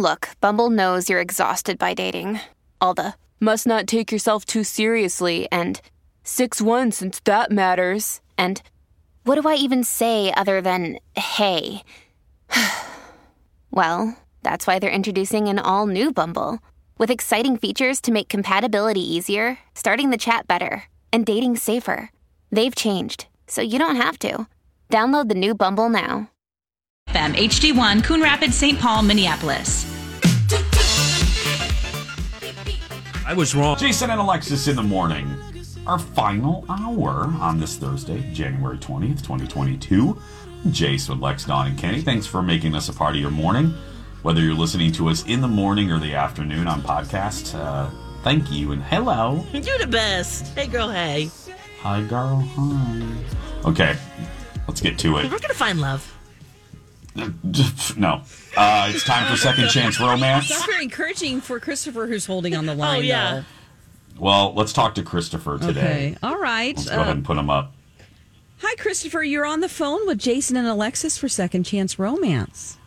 Look, Bumble knows you're exhausted by dating. All the must not take yourself too seriously and 6 1 since that matters. And what do I even say other than hey? well, that's why they're introducing an all new Bumble with exciting features to make compatibility easier, starting the chat better, and dating safer. They've changed, so you don't have to. Download the new Bumble now. FM HD1 Coon Rapids, St. Paul, Minneapolis. I was wrong. Jason and Alexis in the morning. Our final hour on this Thursday, January 20th, 2022. Jace with Lex, Dawn, and Kenny. Thanks for making us a part of your morning. Whether you're listening to us in the morning or the afternoon on podcast, uh, thank you and hello. You're the best. Hey, girl, hey. Hi, girl. Hi. Okay, let's get to it. We're going to find love. No. Uh, it's time for Second Chance Romance. It's not very encouraging for Christopher, who's holding on the line. Oh, yeah. Well, let's talk to Christopher today. Okay. All right. Let's go ahead Uh, and put him up. hi, Christopher. You're on the phone with Jason and Alexis for Second Chance Romance.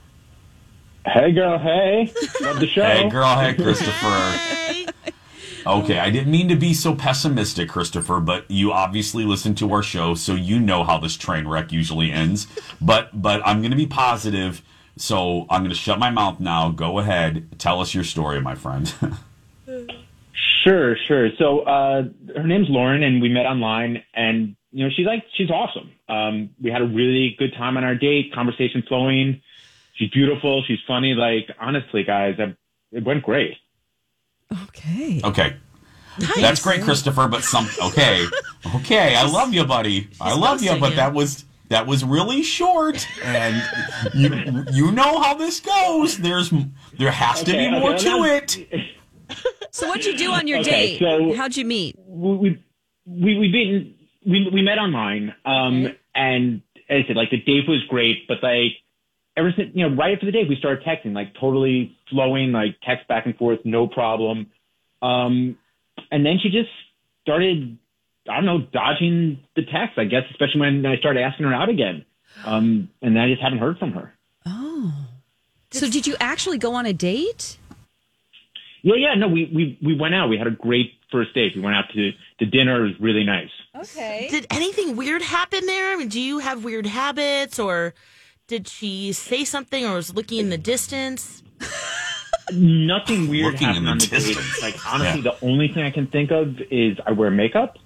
Hey, girl. Hey, love the show. Hey, girl. Hey, Christopher. Okay, I didn't mean to be so pessimistic, Christopher, but you obviously listen to our show, so you know how this train wreck usually ends. But but I'm going to be positive, so I'm going to shut my mouth now. Go ahead, tell us your story, my friend. Sure, sure. So uh, her name's Lauren, and we met online, and you know she's like she's awesome. Um, we had a really good time on our date, conversation flowing. She's beautiful. She's funny. Like honestly, guys, I, it went great. Okay. okay, that's great, Christopher. But some okay, okay. I love you, buddy. I love you, but that was that was really short, and you you know how this goes. There's there has to be more okay, to I'm it. So what'd you do on your Okay, date? so- How'd you meet? we we we we been we we met online, um, and as I said, like the date was great, but like ever since you know right after the date we started texting, like totally flowing, like text back and forth, no problem. Um, and then she just started, I don't know, dodging the text. I guess, especially when I started asking her out again. Um, and then I just haven't heard from her. Oh. So did you actually go on a date? Yeah, yeah, no, we we we went out. We had a great first date. We went out to to dinner. It was really nice. Okay. Did anything weird happen there? I mean, do you have weird habits or did she say something or was looking in the distance? Nothing weird Looking in happened the on the date. distance. Like honestly, Yeah. the only thing I can think of is I wear makeup,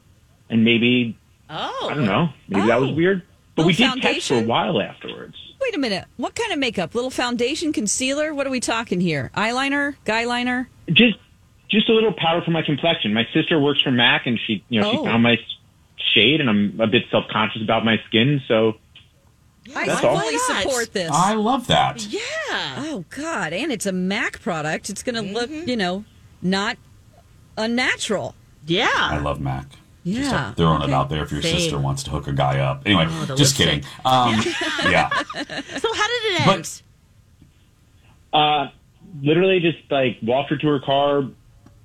and maybe Oh. I don't know. Maybe that was Oh. weird. But we Little did text for a foundation? while afterwards. Wait a minute. What kind of makeup? Little foundation, concealer? What are we talking here? Eyeliner? Guy liner? Just just a little powder for my complexion. My sister works for Mac, and she you know Oh. she found my shade, and I'm a bit self conscious about my skin. So I That's all. fully support this. I love that. Yeah. Oh God! And it's a Mac product. It's going to look, Mm-hmm. you know, not unnatural. Yeah. I Yeah. love Mac. Just Yeah. uh, throwing it out there if your Same. sister wants to hook a guy up. Anyway, Oh, the just lipstick. kidding. Um, yeah. So how did it But- end? uh, literally just like walked her to her car,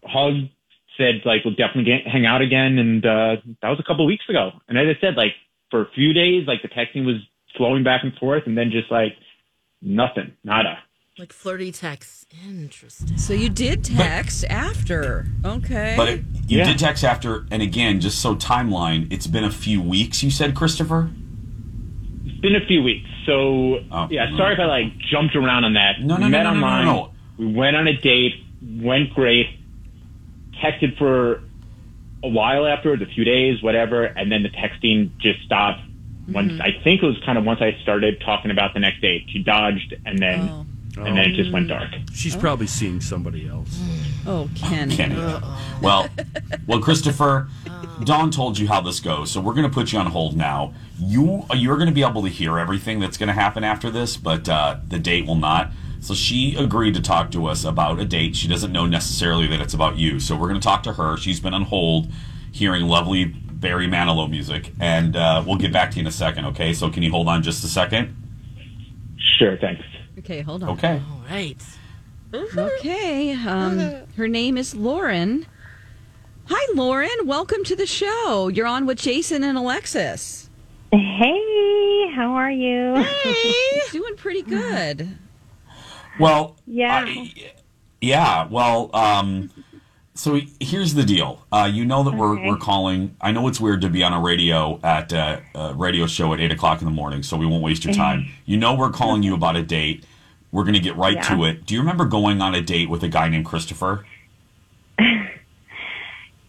hugged, said like we'll definitely get, hang out again, and uh, that was a couple weeks ago. And as I said, like for a few days, like the texting was flowing back and forth, and then just like nothing, nada. Like flirty texts. Interesting. So you did text after. Okay. But it, you Yeah. did text after, and again, just so timeline, it's been a few weeks, you said, Christopher? It's been a few weeks, so Oh, yeah. no. Sorry if I like jumped around on that. No, no, we no, met no, no, no, no. We went on a date, went great. Texted for a while afterwards, a few days, whatever, and then the texting just stopped. Once Mm-hmm. I think it was kind of once I started talking about the next date, she dodged, and then Oh. and then it just went dark. She's probably seeing somebody else. oh, Ken. Kenny. Well, well, Christopher, Dawn told you how this goes, so we're going to put you on hold now. You you're going to be able to hear everything that's going to happen after this, but uh, the date will not. So she agreed to talk to us about a date. She doesn't know necessarily that it's about you. So we're going to talk to her. She's been on hold hearing lovely Barry Manilow music, and uh, we'll get back to you in a second, okay? So can you hold on just a second? Sure, thanks. Okay, hold on. Okay. All right. Okay. Um, her name is Lauren. Hi, Lauren. Welcome to the show. You're on with Jason and Alexis. Hey, how are you? Hey, Doing pretty good. Well, Yeah. I- yeah. Well, um, so here's the deal. Uh, you know that we're Okay. we're calling. I know it's weird to be on a radio at uh, a radio show at eight o'clock in the morning, so we won't waste your time. You know we're calling you about a date. We're going to get right to it. Do you remember going on a date with a guy named Christopher?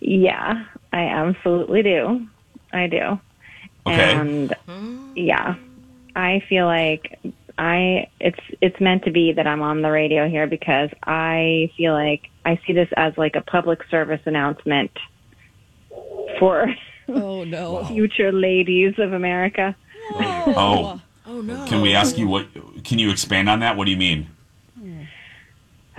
Yeah, I absolutely do. I do. Okay. And yeah, I feel like I it's it's meant to be that I'm on the radio here because I feel like I see this as like a public service announcement for Oh, no. future ladies of America. Oh, Oh no. can we ask you what? Can you expand on that? What do you mean?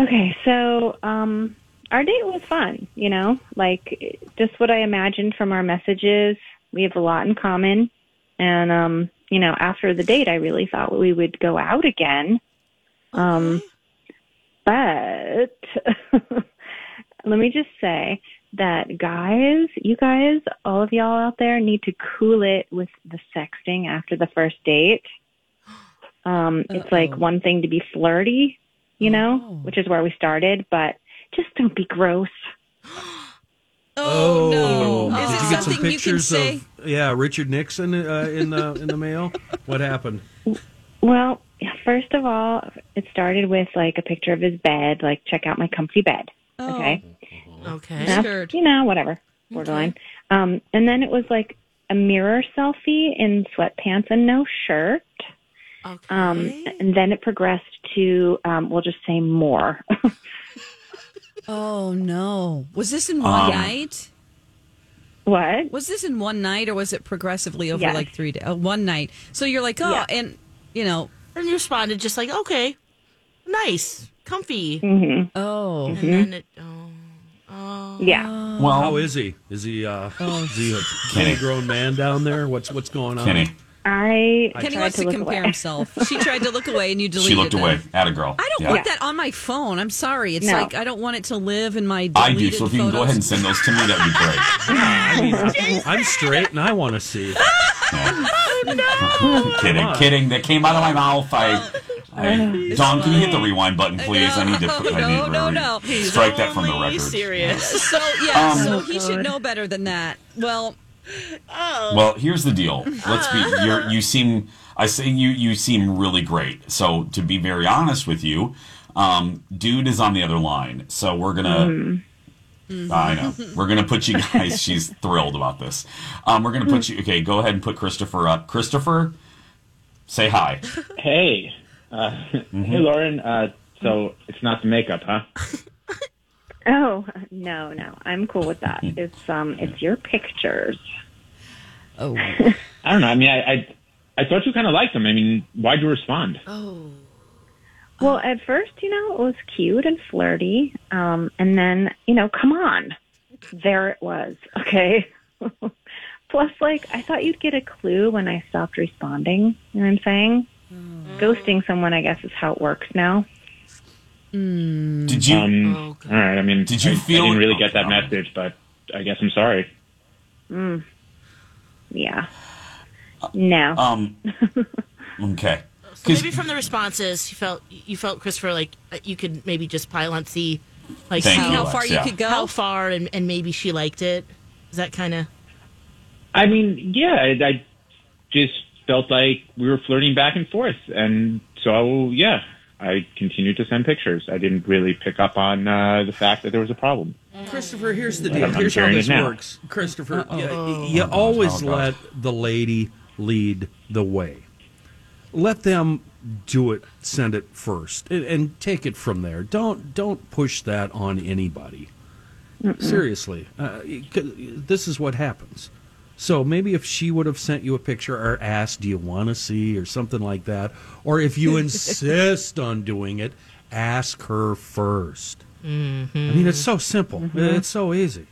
Okay, so um, our date was fun, you know, like just what I imagined from our messages. We have a lot in common. And, um, you know, after the date, I really thought we would go out again. Um, but let me just say that, guys, you guys, all of y'all out there need to cool it with the sexting after the first date. Um, it's like one thing to be flirty, you know, which is where we started, but just don't be gross. Oh, no. Did Is it you get some something you can pictures say? of yeah Richard Nixon uh, in the in the mail? What happened? Well, first of all, it started with like a picture of his bed, like check out my comfy bed. Oh. Okay. Okay. That's, you know, whatever. Borderline. Um, and then it was like a mirror selfie in sweatpants and no shirt. Okay. Um, and then it progressed to, um, we'll just say more. Oh, no. Was this in one Um, night? what? Was this in one night or was it progressively over Yes. like three days? Oh, one night. So you're like, oh, Yeah. and, you know, and you responded just like, okay, nice, comfy. oh. And then it, oh, oh. Yeah. Well, How is he? Is he uh, Oh, is he a Kenny. grown man down there? What's what's going on? Kenny, I Kenny wants to to look compare away. himself. She tried to look away and you deleted she looked them. away. At a girl. I don't Yeah. want that on my phone. I'm sorry. It's No. like I don't want it to live in my I do. So if you can go ahead and send those to me, that'd be great. I mean, I'm straight and I want to see. No. Kidding, kidding. That came out of my mouth. I, I Don, can you hit the rewind button, please? I need to. I need No, to no, re- no. Strike that from the Only record. Serious. So yeah, Um, so he should know better than that. Well, Well, here's the deal. Let's be. You're, you seem. I say you. You seem really great. So to be very honest with you, um, dude is on the other line. So we're gonna. I know. We're gonna put you guys. She's thrilled about this. Um, we're gonna put you. Okay, go ahead and put Christopher up. Christopher, say hi. Hey, uh, hey, Lauren. Uh, so it's not the makeup, huh? Oh, no, no. I'm cool with that. It's, um, it's your pictures. oh, I don't know. I mean, I I, I thought you kind of liked them. I mean, why'd you respond? Oh. Well, at first, you know, it was cute and flirty. Um, and then, you know, come on. There it was. Okay. Plus, like, I thought you'd get a clue when I stopped responding. You know what I'm saying? Ghosting someone, I guess, is how it works now. Did you? Um, Oh, God. all right. I mean, Did you I, feel- I didn't really get that message, but I guess I'm sorry. Yeah. No. um. Okay. So 'Cause- maybe from the responses, you felt you felt Christopher like uh, you could maybe just pile on see, like Thank see how Lex, far you yeah. could go. how far and, and maybe she liked it. Is that kind of I mean, yeah, I, I just felt like we were flirting back and forth, and so yeah, I continued to send pictures. I didn't really pick up on uh, the fact that there was a problem. Christopher, here's the I'm- deal. I'm Here's how this works. Christopher, you, you always Oh, let the lady lead the way. Let them do it, send it first, and, and take it from there. Don't don't push that on anybody. Seriously, uh, this is what happens. So maybe if she would have sent you a picture or asked, "Do you want to see?" or something like that, or if you insist on doing it, ask her 1st Mm-hmm. I mean, it's so simple. Mm-hmm. It's so easy.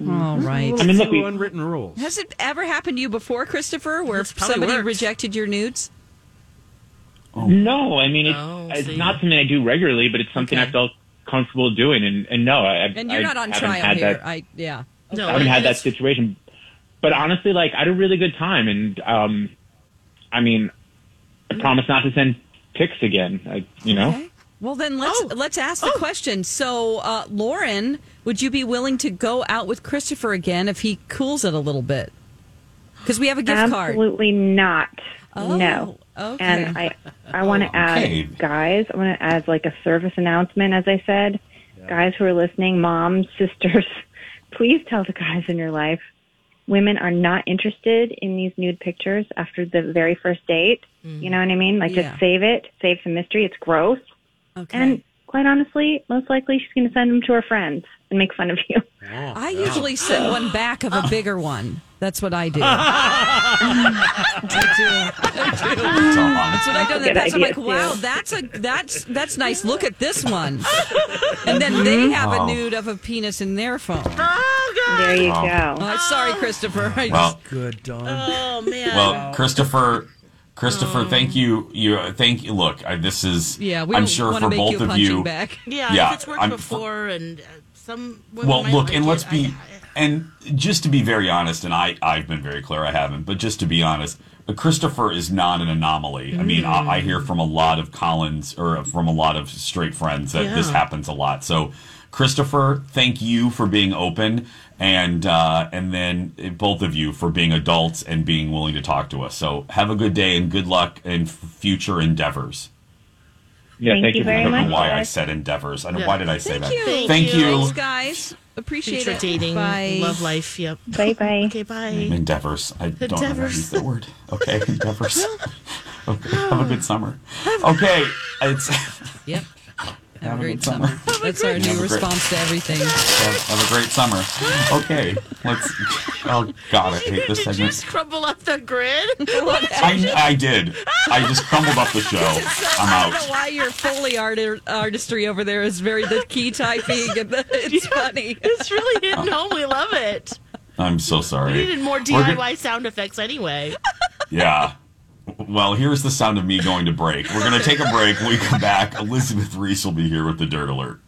Mm-hmm. All mm-hmm. right. I mean, look, Few we, unwritten rules. Has it ever happened to you before, Christopher, where somebody worked. rejected your nudes? Oh. no, I mean, it's, Oh, it's not something I do regularly, but it's something Okay. I felt comfortable doing. And, and no, I, And you're I not on trial here. That, I yeah. No, I haven't had that situation. But honestly, like I had a really good time, and um, I mean, I promise not to send pics again. I, you know, Okay. Well, then let's Oh. let's ask the question. So, uh, Lauren, would you be willing to go out with Christopher again if he cools it a little bit? Because we have a gift card. Absolutely not. Oh, no. okay. And I, I want to Okay. add, guys, I want to add like a service announcement, as I said. Guys who are listening, moms, sisters, please tell the guys in your life women are not interested in these nude pictures after the very first date. Mm. You know what I mean? Like, Yeah. just save it, save some mystery. It's gross. Okay. And quite honestly, most likely she's going to send them to her friends and make fun of you. Oh, I usually send one back of a oh. bigger one. That's what I do. It's all on. That's what I do. in the I'm like, wow, too. that's a that's that's nice. Look at this one. And then they mm-hmm. have a Oh. nude of a penis in their phone. Ah! Oh God! There you Oh. go. Uh, sorry, Christopher. I Well, Good, Don. Oh man! well, Christopher, Christopher, thank you. You thank you. Look, I, this is. yeah, we I'm don't sure want for make both you a of punching you. bag. yeah, yeah, if it's worked I'm- before, and uh, some women Well, might look, like and it. let's be, I- and just to be very honest, and I, I've been very clear, I haven't, but just to be honest, uh, Christopher is not an anomaly. I mean, I, I hear from a lot of Collins or from a lot of straight friends that this Yeah. happens a lot. So, Christopher, thank you for being open, and uh, and then both of you for being adults and being willing to talk to us. So, have a good day and good luck in f- future endeavors. yeah. Thank Thank, you you very I don't know much, why I said endeavors. I don't. Yeah. Why did I say Thank that? you. Thank Thank you. you. Thanks, guys. Appreciate future it. dating, Bye. love life. Yep. Bye bye. Okay, bye. Endeavors. I don't know how to Endeavors. use that word. Okay, endeavors. Okay, have a good summer. Okay, it's Yep. Have, Have a a great good summer. summer. That's our new a great- response to everything. have a great summer. Okay, let's. Oh God, I hate this segment. Did you just scrumble up the grid? I, I did. I just crumbled up the show. I'm out. I don't know why your Foley art- artistry over there is very the key typing. And the, it's funny. it's really hitting uh-huh. home. We love it. I'm so sorry. We needed more We're DIY sound effects anyway. Yeah. Well, here's the sound of me going to break. We're going to take a break. When we come back, Elizabeth Reese will be here with the Dirt Alert.